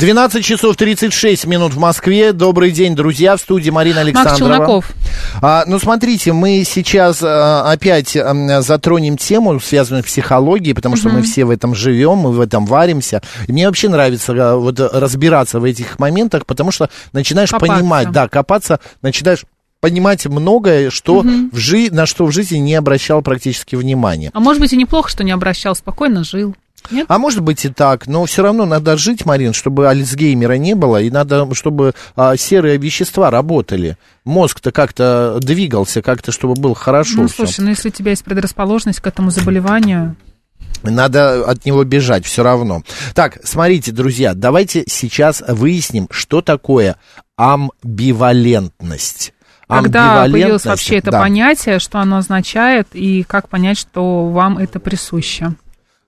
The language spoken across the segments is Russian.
12 часов 36 минут в Москве. Добрый день, друзья. В студии Марина Александрова. Макс Челноков. А, ну, смотрите, мы сейчас а, опять а, затронем тему, связанную с психологией, потому что мы все в этом живем, мы в этом варимся. И мне вообще нравится а, вот разбираться в этих моментах, потому что начинаешь Копаться. понимать, да, копаться, начинаешь понимать многое, что в жи- на что в жизни не обращал практически внимания. А может быть и неплохо, что не обращал, спокойно жил. Нет? А может быть и так, но все равно надо жить, Марин, чтобы Альцгеймера не было, и надо, чтобы а, серые вещества работали. Мозг-то как-то двигался, как-то, чтобы было хорошо. Ну, слушай, ну если у тебя есть предрасположенность к этому заболеванию, Надо от него бежать все равно. Так, смотрите, друзья, давайте сейчас выясним, что такое амбивалентность. когда появилось вообще это да. понятие, что оно означает и как понять, что вам это присуще.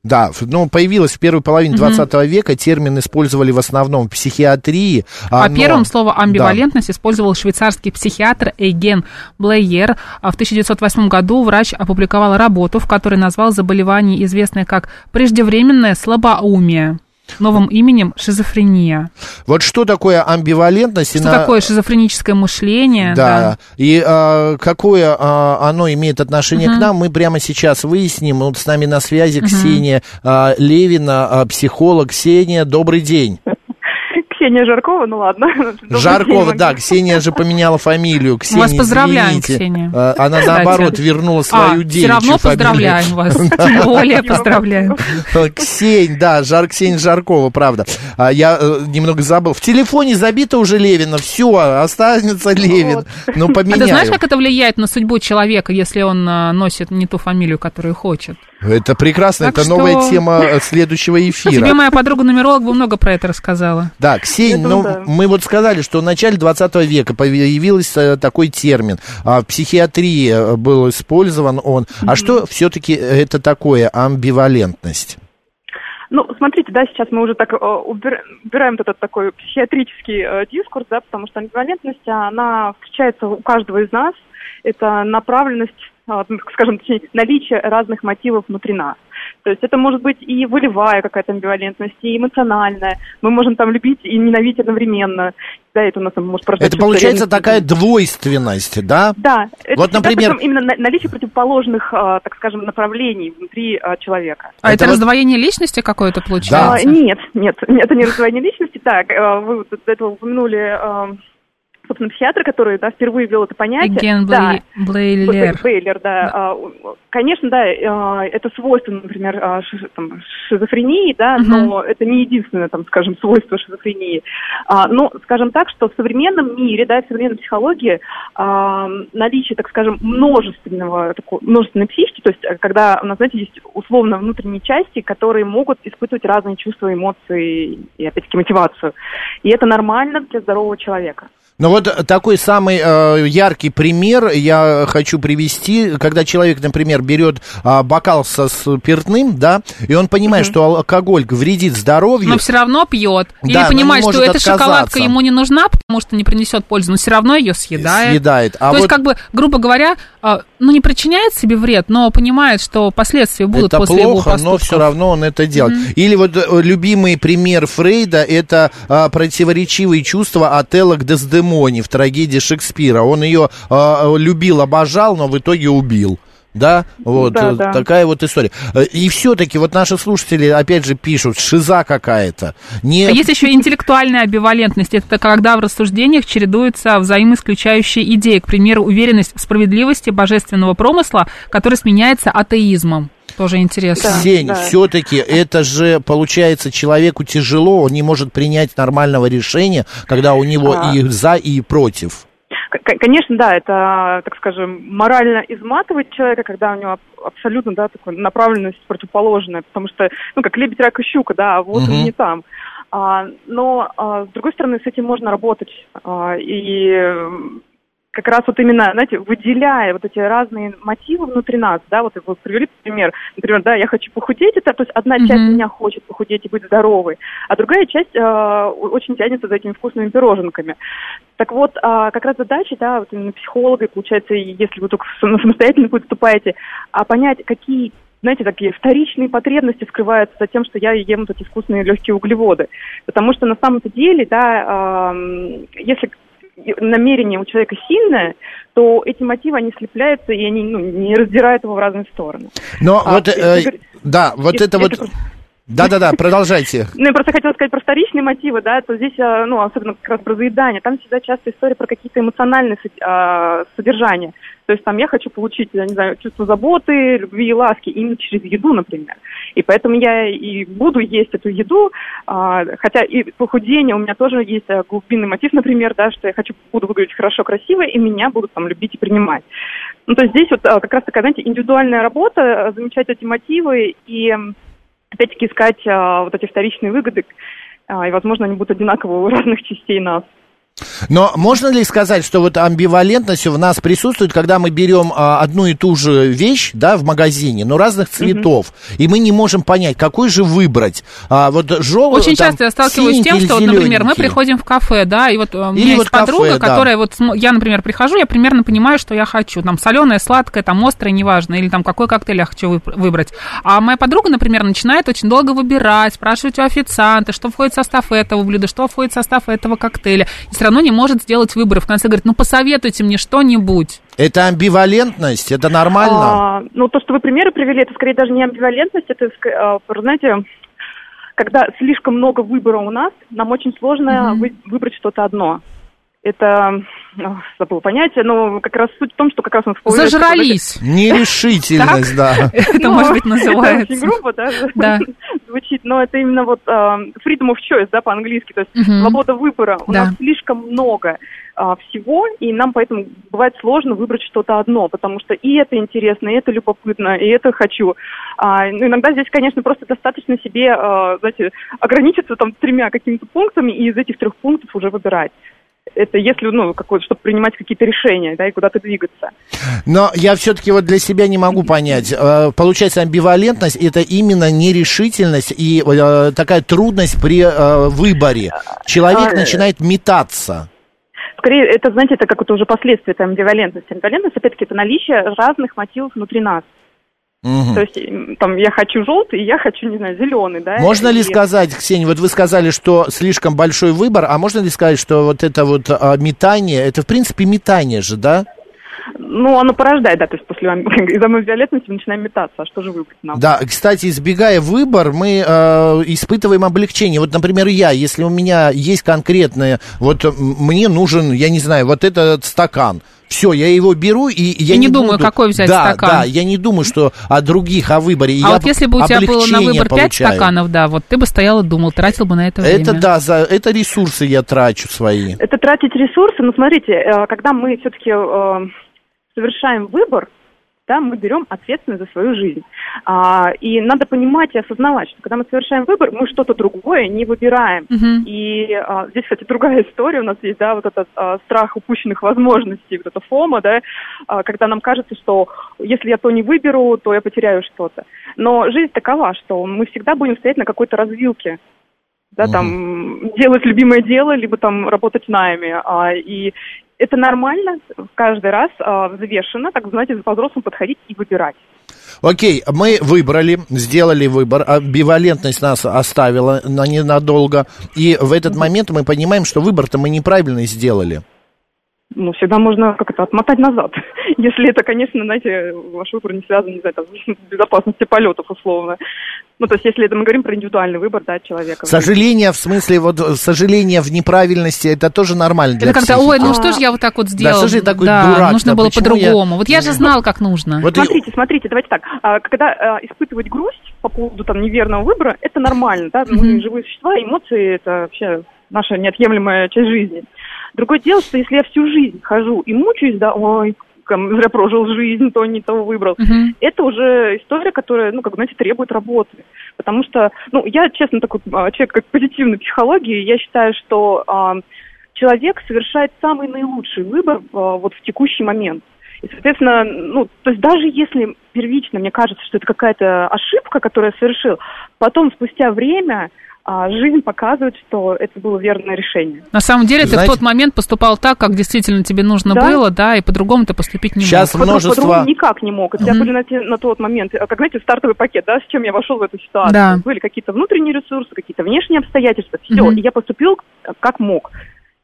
Да, ф- ну, появилось в первой половине 20 века, термин использовали в основном в психиатрии. По а, но- первым слово Да. амбивалентность использовал швейцарский психиатр Эйген Блейер. А в 1908 году врач опубликовал работу, в которой назвал заболевание, известное как преждевременное слабоумие. Новым именем шизофрения. Вот что такое амбивалентность? Что на- такое шизофреническое мышление? Да. И а, какое а, оно имеет отношение к нам, мы прямо сейчас выясним. Вот с нами на связи Ксения а, Левина, а, психолог. Ксения, добрый день. Ксения Жаркова, ну ладно. Жаркова, да, Ксения же поменяла фамилию. Ксения, вас поздравляем, извините. Ксения. А, Она Кстати. наоборот вернула свою а, девичью все равно фамилию. поздравляем вас. Тем более поздравляем. Ксень, да, Жар, Ксень Жаркова, правда. А я э, немного забыл. В телефоне забито уже Левина, все, останется Левин. Ну, А поменяю. ты знаешь, как это влияет на судьбу человека, если он а, носит не ту фамилию, которую хочет? Это прекрасно, Так это что- новая тема э, следующего Тебе эфира. моя подруга-нумеролог бы много про это рассказала. Да, Ксень, Это ну, да. мы вот сказали, что в начале 20 века появился э, такой термин. А в психиатрии э, был использован он. А что все-таки это такое амбивалентность? Ну, смотрите, да, сейчас мы уже так убир- убираем этот такой психиатрический дискурс, да, потому что амбивалентность, она встречается у каждого из нас. Это направленность, скажем, точнее, наличие разных мотивов внутри нас. То есть это может быть и волевая какая-то амбивалентность, и эмоциональная. Мы можем там любить и ненавидеть одновременно. Да, это у нас там может Это получается такая двойственность, да? Да, это Вот, например- именно на- наличие противоположных, э, так скажем, направлений внутри э, человека. А Это это, вот- раздвоение личности какое-то А, получается? нет, нет, нет, это не раздвоение личности. Так, вы вот до этого упомянули, собственно, психиатра, который да, впервые ввел это понятие. Эген да. Блей- Блейлер. Б- Бейлер, да. А, Конечно, да, э, это свойственно, например, а, там, шизофрении, да, Мгм. но это не единственное, там, скажем, свойство шизофрении. А, Но, скажем так, что в современном мире, да, в современной психологии наличие, так скажем, множественного, такой, множественной психики, то есть когда у нас, знаете, есть условно внутренние части, которые могут испытывать разные чувства, эмоции и, опять-таки, мотивацию. И это нормально для здорового человека. Ну вот такой самый э, яркий пример я хочу привести, когда человек, например, берет а, бокал со спиртным, да, и он понимает, что алкоголь вредит здоровью. Но все равно пьет. Или Да, не понимает, что эта шоколадка ему не нужна, потому что не принесет пользы, но все равно ее съедает. Съедает. А То есть, вот как бы, грубо говоря, а, ну, не причиняет себе вред, но понимает, что последствия будут это после его плохо, но все равно он это делает. Или вот э, любимый пример Фрейда это а, противоречивые чувства Отелло к Дездемоне в трагедии Шекспира. Он ее а, любил, обожал, но в итоге убил. Да, вот Да, да. такая вот история. Э, И все-таки вот наши слушатели опять же пишут, шиза какая-то. Не А есть еще интеллектуальная амбивалентность. Это когда в рассуждениях чередуются взаимоисключающие идеи. К примеру, уверенность в справедливости божественного промысла, который сменяется атеизмом. Тоже интересно. Да. Ксень, все-таки это же, получается, человеку тяжело, он не может принять нормального решения, когда у него А. и за, и против. Конечно, да, это, так скажем, морально изматывает человека, когда у него аб- абсолютно, да, такая направленность противоположная, потому что, ну, как лебедь, рак и щука, да, а вот Мгм. он не там. А, но, а, с другой стороны, с этим можно работать. А, и как раз вот именно, знаете, выделяя вот эти разные мотивы внутри нас, да, вот вы привели пример, например, да, я хочу похудеть, это, то есть одна часть Мгм. меня хочет похудеть и быть здоровой, а другая часть а, очень тянется за этими вкусными пироженками. Так вот, а, как раз задача, да, вот именно психолога, и получается, если вы только сам- самостоятельно выступаете, а понять, какие знаете, такие вторичные потребности скрываются за тем, что я ем вот эти вкусные легкие углеводы. Потому что на самом-то деле, да, ам, если намерение у человека сильное, то эти мотивы, они слепляются, и они ну, не раздирают его в разные стороны. Но А, вот, э, да, вот если- это вот... если- Да-да-да, продолжайте. Ну, я просто хотела сказать про вторичные мотивы, да, то здесь, а, ну, особенно как раз про заедание, там всегда часто история про какие-то эмоциональные а, содержания. То есть там я хочу получить, я не знаю, чувство заботы, любви и ласки именно через еду, например. И поэтому я и буду есть эту еду, а, хотя и похудение у меня тоже есть глубинный мотив, например, да, что я хочу, буду выглядеть хорошо, красиво, и меня будут там любить и принимать. Ну, то есть здесь вот как раз такая, знаете, индивидуальная работа, замечать эти мотивы и опять-таки искать а, вот эти вторичные выгоды, а, и, возможно, они будут одинаковы у разных частей нас. Но можно ли сказать, что вот амбивалентность в нас присутствует, когда мы берем а, одну и ту же вещь, да, в магазине, но разных цветов, и мы не можем понять, какой же выбрать? А, вот желтый, Очень часто я сталкиваюсь с тем, что, вот, например, мы приходим в кафе, да, и вот э, у меня Или есть вот кафе, подруга, да. которая вот, см- я, например, прихожу, я примерно понимаю, что я хочу, там, соленое, сладкое, там, острое, неважно, или там, какой коктейль я хочу выбрать. А моя подруга, например, начинает очень долго выбирать, спрашивать у официанта, что входит в состав этого блюда, что входит в состав этого коктейля, и все равно не может сделать выбор. И в конце говорит, ну, посоветуйте мне что-нибудь. Это амбивалентность, это нормально? А, ну, то, что вы примеры привели, это скорее даже не амбивалентность, это, а, знаете, когда слишком много выбора у нас, нам очень сложно вы- выбрать что-то одно. Это, ох, забыла понятие, но как раз суть в том, что как раз он всплывает Зажрались. Нерешительность, да. Это, Ну, может быть, Это называется. очень грубо, да, Да. звучит, но это именно вот а, freedom of choice, да, по-английски, то есть свобода выбора. У нас слишком много а, всего, и нам поэтому бывает сложно выбрать что-то одно, потому что и это интересно, и это любопытно, и это хочу. А, ну, иногда здесь, конечно, просто достаточно себе, а, знаете, ограничиться там тремя какими-то пунктами и из этих трех пунктов уже выбирать. Это если, ну, какой чтобы принимать какие-то решения, да, и куда-то двигаться. Но я все-таки вот для себя не могу понять. Э, Получается, амбивалентность это именно нерешительность и э, такая трудность при э, выборе. Человек А, начинает метаться. Скорее, это, знаете, это как-то уже последствия этой амбивалентности. Амбивалентность, опять-таки, это наличие разных мотивов внутри нас. Мгм. То есть, там, я хочу желтый, я хочу, не знаю, зеленый, да. Можно ли сказать, Ксения, вот вы сказали, что слишком большой выбор, а можно ли сказать, что вот это вот а, метание, это в принципе метание же, да? Ну, оно порождает, да, то есть после ам- из амбивалентности мы начинаем метаться, а что же выбрать нам? Да, кстати, избегая выбор, мы э, испытываем облегчение. Вот, например, я, если у меня есть конкретное, вот мне нужен, я не знаю, вот этот стакан. Все, я его беру, и я И не не думаю, буду- какой взять да, стакан. Да, я не думаю, что о других, о выборе. А я вот если бы у тебя было на выбор пять стаканов, да, вот ты бы стоял и думал, тратил бы на это время. Это да, за, это ресурсы я трачу свои. Это тратить ресурсы, но смотрите, э, когда мы все-таки совершаем выбор, да, мы берем ответственность за свою жизнь. А, и надо понимать и осознавать, что когда мы совершаем выбор, мы что-то другое не выбираем. Мгм. И а, здесь, кстати, другая история у нас есть, да, вот этот а, страх упущенных возможностей, вот это фома, да, а, когда нам кажется, что если я то не выберу, то я потеряю что-то. Но жизнь такова, что мы всегда будем стоять на какой-то развилке, да, там делать любимое дело, либо там работать нами, а, и это нормально каждый раз а, взвешенно, так знаете, по-взрослому подходить и выбирать. Окей, мы выбрали, сделали выбор, амбивалентность нас оставила на ненадолго, и в этот момент мы понимаем, что выбор-то мы неправильно сделали. Ну, всегда можно как это отмотать назад. Если это, конечно, знаете, ваш выбор не связан, не знаю, там, с безопасностью полетов условно. Ну, то есть, если это мы говорим про индивидуальный выбор, да, человека. Сожаление, в смысле, вот сожаление в неправильности, это тоже нормально для Это как-то, психики. ой, ну что ж я вот так вот сделал. что же я такой да, дурак-то, нужно было я- по-другому. Вот я же знал, как нужно. Вот и- Смотрите, смотрите, давайте так. А, Когда а, испытывать грусть по поводу там неверного выбора, это нормально, да? Мы живые существа, эмоции это вообще наша неотъемлемая часть жизни. Другое дело, что если я всю жизнь хожу и мучаюсь, да, ой, зря прожил жизнь, то не того выбрал. Мгм. Это уже история, которая, ну, как, знаете, требует работы. Потому что, ну, я, честно, такой а, человек, как позитивной психологии, я считаю, что а, человек совершает самый наилучший выбор а, вот в текущий момент. И, соответственно, ну, то есть даже если первично мне кажется, что это какая-то ошибка, которую я совершил, потом, спустя время, а, жизнь показывает, что это было верное решение. На самом деле, ты Знаете- в тот момент поступал так, как действительно тебе нужно Да. было, да, и по-другому ты поступить не Сейчас мог. Множество... По-другому никак не мог. Это Мгм. были на, те- на тот момент, э, как, знаете, стартовый пакет, да, с чем я вошел в эту ситуацию. Да. Были какие-то внутренние ресурсы, какие-то внешние обстоятельства. Все, Мгм. и я поступил э, как мог.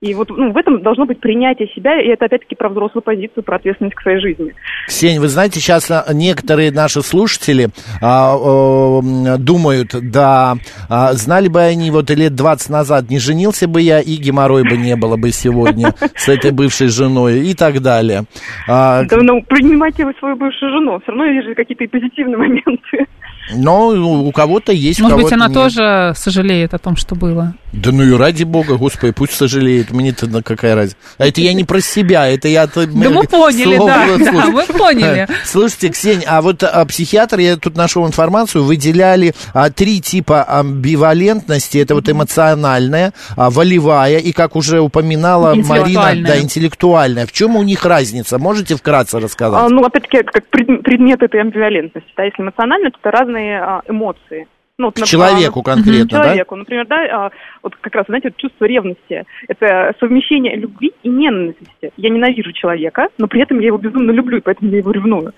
И вот ну, в этом должно быть принятие себя, и это опять-таки про взрослую позицию, про ответственность к своей жизни. Ксень, вы знаете, сейчас а, некоторые наши слушатели а, м, думают, да, а, знали бы они вот лет 20 назад, не женился бы я, и геморрой бы не было бы сегодня с этой бывшей женой и так далее. А, Да, ну, принимайте вы свою бывшую жену, все равно есть же какие-то позитивные моменты. Но у кого-то есть, у Может быть, она нет. тоже сожалеет о том, что было. Да ну и ради бога, господи, пусть сожалеет, мне-то на какая разница. А это я не про себя, это я... Да мы поняли, да, да, мы поняли. Слушайте, Ксень, а вот а, психиатр, я тут нашел информацию, выделяли а, три типа амбивалентности. Это вот эмоциональная, а, волевая и, как уже упоминала Марина, да, интеллектуальная. В чем у них разница? Можете вкратце рассказать? А, ну, опять-таки, как пред- предмет этой амбивалентности. Да, если эмоционально, то это разные а, эмоции. Ну, вот, К человеку а, конкретно, к да? человеку. Например, да, а, вот как раз, знаете, вот чувство ревности. Это совмещение любви и ненависти. Я ненавижу человека, но при этом я его безумно люблю, и поэтому я его ревную.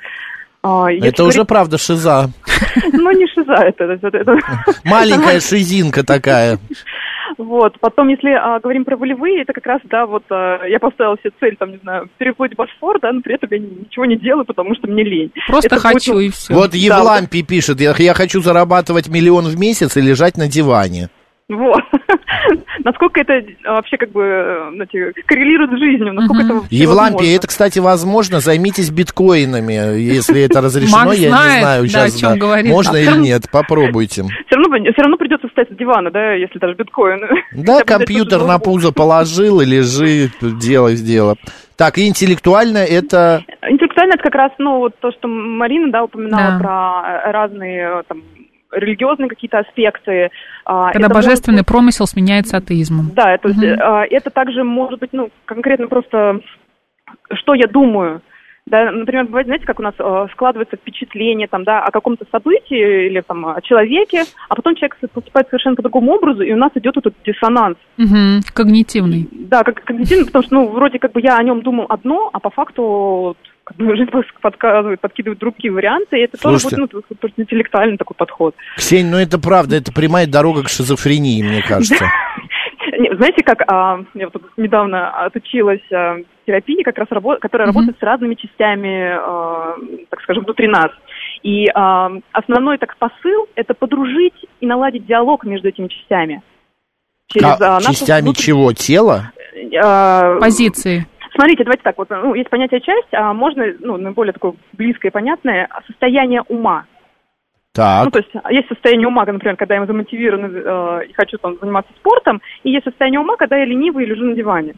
А, Это уже говорить- правда шиза. Ну, не шиза, это... это- это- Маленькая шизинка такая. Вот. Потом, если а, говорим про волевые, это как раз, да, вот а, я поставила себе цель, там, не знаю, переплыть Босфор, да, но при этом я ничего не делаю, потому что мне лень. Просто Это будет, хочу, ну, и все. Вот Евлампий пишет, я, я хочу зарабатывать миллион в месяц и лежать на диване. Вот. Насколько это а, вообще как бы, э, знаете, коррелирует с жизнью, насколько это возможно. это, кстати, возможно, займитесь биткоинами, если это разрешено, я не знает, знаю да, сейчас, можно или нет, попробуйте. Все равно, придется встать с дивана, да, если даже биткоин. Да, компьютер на пузо положил и лежи, делай дело. Так, и интеллектуально это... Интеллектуально это как раз, ну, вот то, что Марина, да, упоминала Да. про э, разные, э, там, религиозные какие-то аспекты. А, Когда это божественный может промысел сменяется атеизмом. Да, это, э, это также может быть, ну, конкретно просто, что я думаю. Да, например, бывает, знаете, как у нас э, складывается впечатление там, да, о каком-то событии или там о человеке, а потом человек поступает совершенно по другому образу, и у нас идет этот диссонанс. Мгм, Когнитивный. Да, как когнитивно, потому что, ну, вроде как бы я о нем думал одно, а по факту жизнь подсказывает, подкидывает другие варианты, и это Слушайте. тоже будет, ну, просто интеллектуальный такой подход. Ксень, ну это правда, это прямая дорога к шизофрении, мне кажется. Знаете, как а, я вот тут недавно отучилась а, терапии, как раз рабо- которая Мгм. работает с разными частями, а, так скажем, внутри нас. И а, основной так посыл – это подружить и наладить диалог между этими частями. А а, нашу частями внутреннюю- чего? Тела? а, Позиции. Смотрите, давайте так, вот, ну, есть понятие часть, а можно, ну, наиболее такое близкое и понятное, состояние ума. Так. Ну, то есть есть состояние ума, например, когда я замотивирован э, и хочу там заниматься спортом, и есть состояние ума, когда я ленивый и лежу на диване.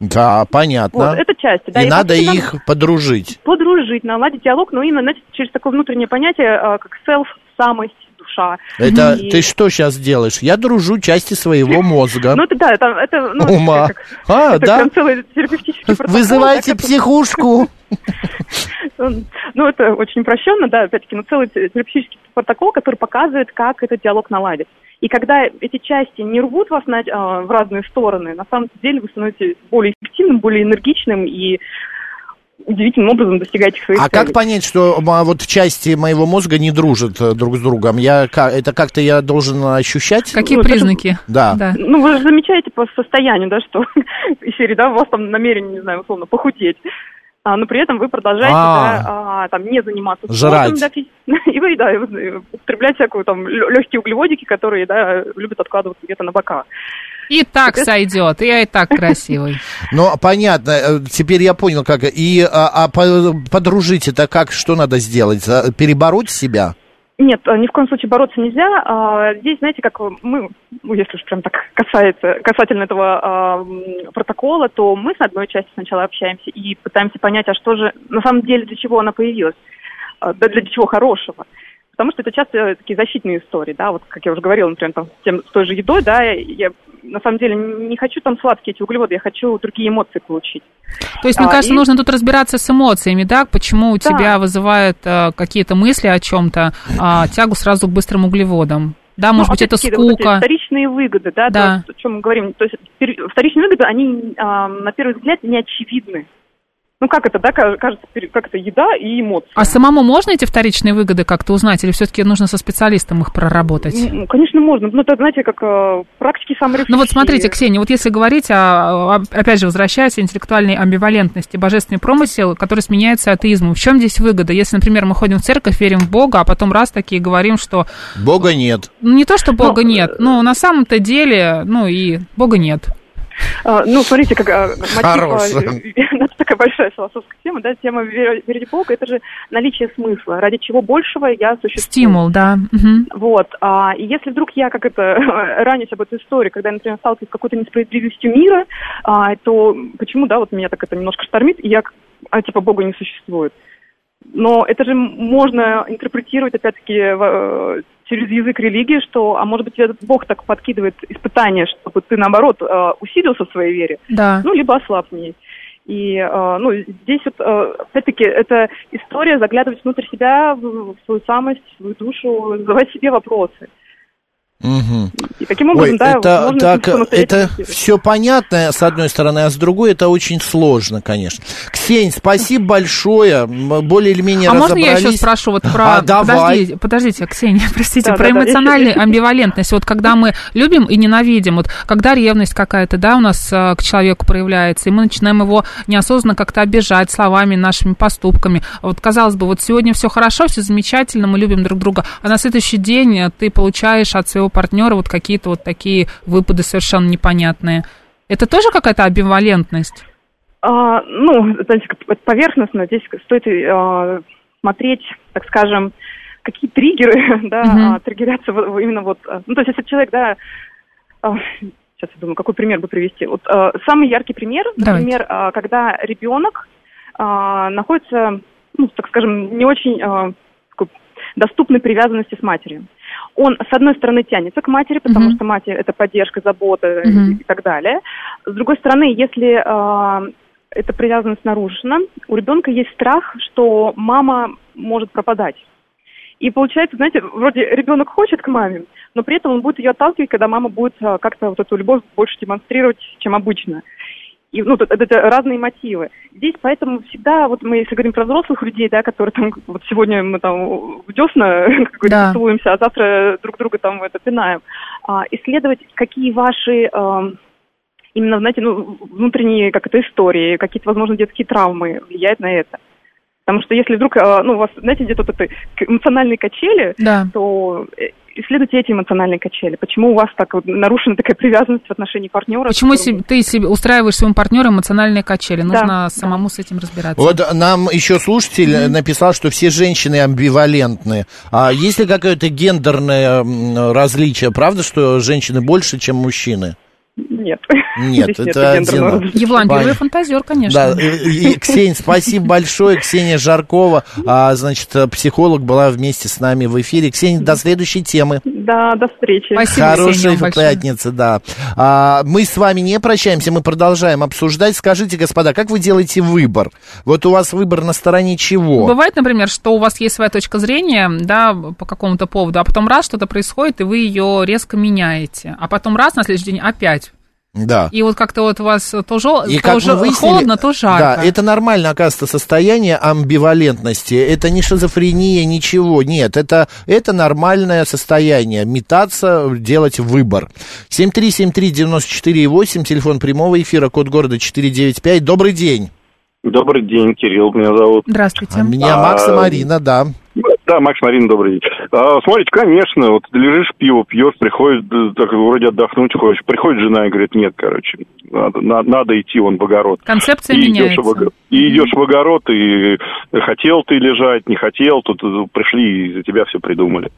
Да, понятно. Вот, это часть. Да, И надо вообще их подружить. подружить, наладить диалог, но именно, знаете, через такое внутреннее понятие, э, как self, самость, душа. Это И- ты что сейчас делаешь? Я дружу части своего мозга. Ну, это да, это, это ну, Ума. как- А, это да? прям целый терапевтический протокол. Вызывайте как- психушку. Ну, это очень упрощенно, да, опять-таки, но целый терапевтический протокол, который показывает, как этот диалог наладить. И когда эти части не рвут вас на, а, в разные стороны, на самом деле вы становитесь более эффективным, более энергичным и удивительным образом достигаете своих А целей. как понять, что вот части моего мозга не дружат э, друг с другом? Я, это как-то я должен ощущать? Какие Ну, это- признаки? Да. Да. Ну, вы же замечаете по состоянию, да, что из серии, да, у вас там намерение, не знаю, условно, похудеть. А, но при этом вы продолжаете, А. да, а, там, не заниматься Жрать. спортом, да, и вы, да, и вы употреблять всякую там легкие углеводики, которые, да, любят откладываться где-то на бока. И так сойдет, я и так красивый. Ну, понятно, э, теперь я понял, как. И а, а по- подружить это как, что надо сделать? Перебороть себя? Нет, а, ни в коем случае бороться нельзя. А, Здесь, знаете, как мы, ну, если уж прям так касается, касательно этого а, протокола, то мы с одной части сначала общаемся и пытаемся понять, а что же, на самом деле, для чего она появилась, да для чего хорошего. Потому что это часто такие защитные истории, да, вот как я уже говорила, например, там, с, тем, с той же едой, да, я на самом деле не хочу там сладкие эти углеводы, я хочу другие эмоции получить. То есть, мне А, кажется, и- нужно тут разбираться с эмоциями, да? Почему у Да. тебя вызывают э, какие-то мысли о чем-то, а, тягу сразу к быстрым углеводам? Да, Ну, может быть, это опять-таки, вот эти скука. вторичные выгоды, да, Да. то, о чем мы говорим. То есть вторичные выгоды, они а, на первый взгляд не очевидны. Ну как это, да, ка- кажется, как это еда и эмоции. А самому можно эти вторичные выгоды как-то узнать, или все-таки нужно со специалистом их проработать? Ну, конечно, можно. Ну, это, знаете, как э, практики саморефлексии. Ну вот смотрите, Ксения, вот если говорить о, опять же, возвращаясь к интеллектуальной амбивалентности, божественный промысел, который сменяется атеизмом, в чем здесь выгода? Если, например, мы ходим в церковь, верим в Бога, а потом раз такие говорим, что Бога нет. ну, не то, что Бога Ну, нет, но на самом-то деле, ну и Бога нет. А, ну, смотрите, как а, мотив, а, такая большая философская тема, да, тема веры верить в Бога, это же наличие смысла, ради чего большего я существую. Стимул, да. Вот, а, и если вдруг я как это ранюсь об этой истории, когда я, например, сталкиваюсь с какой-то несправедливостью мира, а, то почему, да, вот меня так это немножко штормит, и я, а, типа, Бога не существует. Но это же можно интерпретировать, опять-таки, э, через язык религии, что, а может быть, этот Бог так подкидывает испытания, чтобы ты, наоборот, э, усилился в своей вере, Да. ну, либо ослаб в ней. И, э, ну, здесь вот, опять-таки, это история заглядывать внутрь себя, в свою самость, в свою душу, задавать себе вопросы. Мгм. И таким образом, Ой, да, это можно так, это все понятно, с одной стороны, а с другой это очень сложно, конечно. Ксень, спасибо большое, более или менее А можно я разобрались. еще спрошу вот про... А, давай. Подождите, подождите, Ксения, простите, Да, про да, да, эмоциональную я- амбивалентность. Вот когда мы любим и ненавидим, вот когда ревность какая-то, да, у нас э, к человеку проявляется, и мы начинаем его неосознанно как-то обижать словами, нашими поступками. Вот, казалось бы, вот сегодня все хорошо, все замечательно, мы любим друг друга, а на следующий день э, ты получаешь от своего партнера вот какие-то вот такие выпады совершенно непонятные. Это тоже какая-то амбивалентность? А, ну, знаете, поверхностно, здесь стоит э, смотреть, так скажем, какие триггеры, да, Мгм. а, триггерятся именно вот, э, ну, то есть если человек, да, а, сейчас я думаю, какой пример бы привести. Вот э, самый яркий пример, Давайте. например, а, когда ребенок а, находится, ну, так скажем, не очень а, такой доступной привязанности с матерью. Он, с одной стороны, тянется к матери, потому Мгм. что матерь – это поддержка, забота Мгм. и так далее. С другой стороны, если а, эта привязанность нарушена, у ребенка есть страх, что мама может пропадать. И получается, знаете, вроде ребенок хочет к маме, но при этом он будет ее отталкивать, когда мама будет а, как-то вот эту любовь больше демонстрировать, чем обычно. И, ну, это, это разные мотивы. Здесь поэтому всегда, вот мы, если говорим про взрослых людей, да, которые там, вот сегодня мы там в десна, как говорится, Да. целуемся, а завтра друг друга там это пинаем, а, исследовать, какие ваши ам, именно, знаете, ну, внутренние как это истории, какие-то, возможно, детские травмы влияют на это. Потому что если вдруг, а, ну, у вас, знаете, где-то вот это эмоциональные качели, Да. то э, исследуйте эти эмоциональные качели. Почему у вас так вот нарушена такая привязанность в отношении партнера? Почему к другу? себе- ты себе устраиваешь своему партнеру эмоциональные качели? Нужно да. самому с этим разбираться. Вот нам еще слушатель написал, что все женщины амбивалентны. А есть ли какое-то гендерное различие? Правда, что женщины больше, чем мужчины? Нет. Нет, Здесь это один- Понятно. вы фантазер, конечно. Да, и, и, Ксения, спасибо большое. Ксения Жаркова, а, значит, психолог, была вместе с нами в эфире. Ксения, до следующей темы. Да, до встречи. Спасибо, Хорошей пятницы, да. А, мы с вами не прощаемся, мы продолжаем обсуждать. Скажите, господа, как вы делаете выбор? Вот у вас выбор на стороне чего? Бывает, например, что у вас есть своя точка зрения, да, по какому-то поводу, а потом раз что-то происходит, и вы ее резко меняете. А потом раз на следующий день опять. Да. И вот как-то вот у вас то, жо... И то как же выяснили, холодно, то жарко. Да, это нормально, оказывается, состояние амбивалентности. Это не шизофрения, ничего. Нет, это, это нормальное состояние. Метаться, делать выбор. 7373948, телефон прямого эфира, код города 495. Добрый день. Добрый день, Кирилл, меня зовут. Здравствуйте. А меня Макс и А, Марина, да. Да, Макс Марин, добрый день. А, смотрите, конечно, вот ты лежишь, пиво пьешь, приходит, э, так вроде отдохнуть хочешь, приходит жена и говорит, нет, короче, надо, на- надо идти вон в огород. Концепция и меняется. Идешь в, и идешь в огород, и хотел ты лежать, не хотел, тут э, пришли и за тебя все придумали.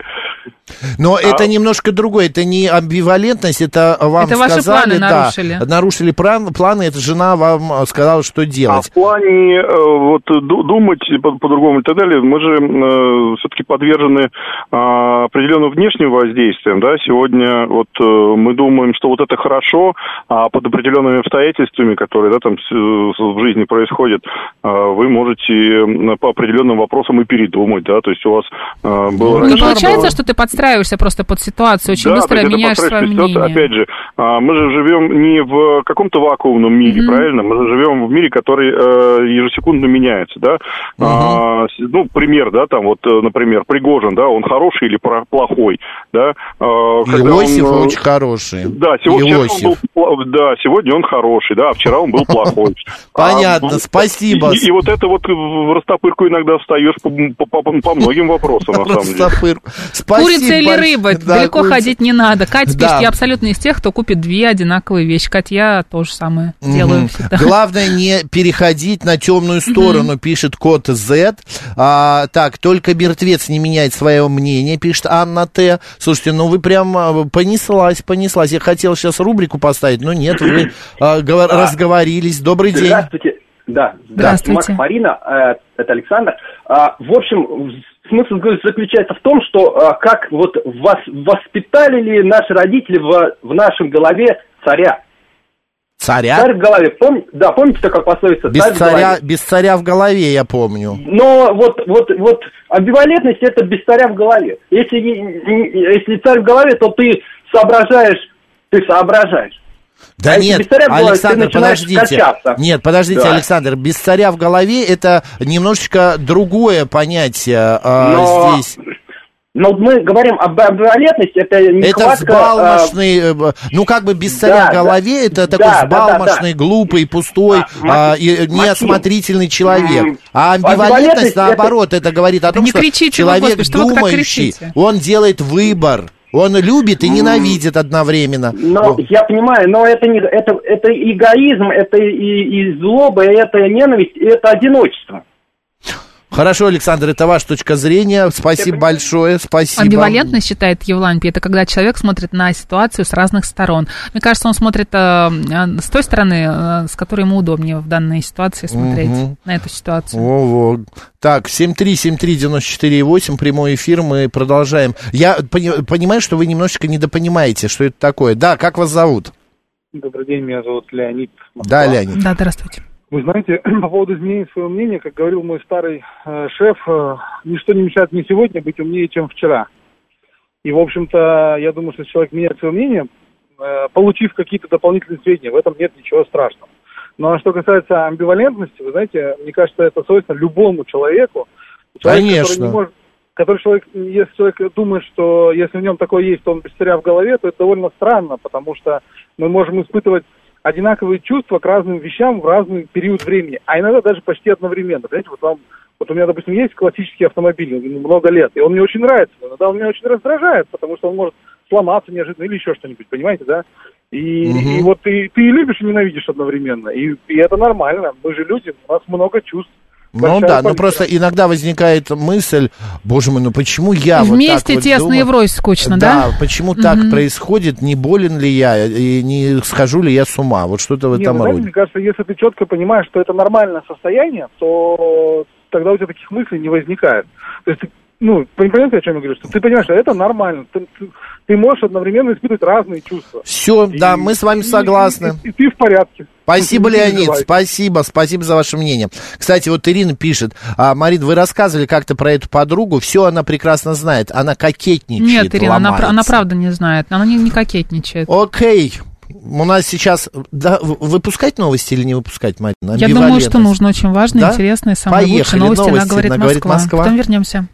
Но А это немножко другое. Это не амбивалентность, это вам Это ваши сказали, планы да, нарушили. нарушили план- планы, это жена вам э, сказала, что А делать. в плане вот ду- думать по- по-другому и так далее, мы же все-таки подвержены а, определенным внешним воздействиям, да, сегодня вот э, мы думаем, что вот это хорошо, а под определенными обстоятельствами, которые, да, там в жизни происходят, а, вы можете по определенным вопросам и передумать, да, то есть у вас а, было... Ну, получается, что ты подстраиваешься просто под ситуацию, очень да, быстро меняешь свое мнение. Опять же, а, мы же живем не в каком-то вакуумном мире, правильно? Мы же живем в мире, который э, ежесекундно меняется, да? А, с- ну, пример, да, там вот, э, например, Пригожин, да, он хороший или плохой, да? А, когда он, Иосиф э, очень хороший. Да, сегодня, вчера он Иосиф. был, да, сегодня он хороший, да, а вчера он был плохой. Понятно, А, спасибо. И, и вот это вот в растопырку иногда встаешь по, по- по- по многим вопросам, на самом деле. Спасибо Курица или рыба? Да, Далеко курица. ходить не надо. Катя Да. пишет, я абсолютно из тех, кто купит две одинаковые вещи. Катя, я то же самое делаю Мгм. всегда. Главное не переходить на темную сторону, пишет код Z. А, так, только мертвец не меняет свое мнение, пишет Анна Т. Слушайте, ну вы прям а, понеслась, понеслась. Я хотел сейчас рубрику поставить, но нет, вы а, говор- разговорились. Добрый день. Здравствуйте. Да, Здравствуйте. Макс Марина, э, это Александр. А, в общем, смысл заключается в том, что а, как вот вас воспитали ли наши родители в, в нашей голове царя. Царя? Царь в голове, пом... да, помните такая пословица? Без царь царя, без царя в голове, я помню. Но вот, вот, вот амбивалентность это без царя в голове. Если, если царь в голове, то ты соображаешь, ты соображаешь. Да А нет, царя голове, Александр, подождите. качаться. Нет, подождите, Да. Александр, без царя в голове это немножечко другое понятие а, Но- здесь. Но мы говорим об амбивалентности, это Это нехватка... взбалмошный, э, б- ну как бы без царя да, в голове, это да, такой да, да, взбалмошный, да. глупый, пустой, А, а, и Максим. неосмотрительный человек. М, А амбивалентность, амбивалентность это- наоборот, это говорит о том, не что кричите человек Господи, думающий, он делает выбор. Он любит и ненавидит одновременно. Но О, я понимаю, но это не это, это эгоизм, это и, и злоба, и это ненависть, и это одиночество. Хорошо, Александр, это ваша точка зрения. Спасибо большое, спасибо. Амбивалентность, считает Евлампий, это когда человек смотрит на ситуацию с разных сторон. Мне кажется, он смотрит э, э, с той стороны, э, с которой ему удобнее в данной ситуации смотреть Мгм. на эту ситуацию. Во-во. Так, 7373948, прямой эфир, мы продолжаем. Я пони- понимаю, что вы немножечко недопонимаете, что это такое. Да, как вас зовут? Добрый день, меня зовут Леонид. Да, Леонид. Да, здравствуйте. Вы знаете, по поводу изменения своего мнения, как говорил мой старый э, шеф, э, ничто не мешает мне сегодня быть умнее, чем вчера. И, в общем-то, я думаю, что если человек меняет свое мнение, э, получив какие-то дополнительные сведения, в этом нет ничего страшного. Ну а что касается амбивалентности, вы знаете, мне кажется, это свойственно любому человеку. Человек, Конечно. Который, не может, который человек, если человек думает, что если в нем такое есть, то он без царя в голове, то это довольно странно, потому что мы можем испытывать одинаковые чувства к разным вещам в разный период времени, а иногда даже почти одновременно. Знаете, вот вам, вот у меня, допустим, есть классический автомобиль, ему много лет, и он мне очень нравится, но иногда он меня очень раздражает, потому что он может сломаться неожиданно или еще что-нибудь, понимаете, да? И, Мгм. и вот ты, ты и любишь, и ненавидишь одновременно, и, и это нормально, мы же люди, у нас много чувств. Ну да, ну палитра. просто иногда возникает мысль, боже мой, ну почему я вот Вместе так вот тесно и думаю? врозь скучно, да? Да, почему так Мгм. происходит, не болен ли я, и не схожу ли я с ума, вот что-то в Не, этом вы знаете, роде. мне кажется, если ты четко понимаешь, что это нормальное состояние, то тогда у тебя таких мыслей не возникает. То есть, ну, понимаете, о чем я говорю? Что ты понимаешь, что это нормально. Ты, ты- можешь одновременно испытывать разные чувства. Все, И- да, мы с вами и- согласны. И, и ты в порядке. Спасибо, Леонид, спасибо, спасибо за ваше мнение. Кстати, вот Ирина пишет, а, Марин, вы рассказывали как-то про эту подругу, все она прекрасно знает, она кокетничает, Нет, Ирина, она, она правда не знает, она не, не кокетничает. Окей, У нас сейчас да, выпускать новости или не выпускать, Марина? Я думаю, что нужно. Очень важные, Да? интересные, самые Поехали, лучшие новости, новости на говорит на «Говорит Москва». Москва». Потом вернемся.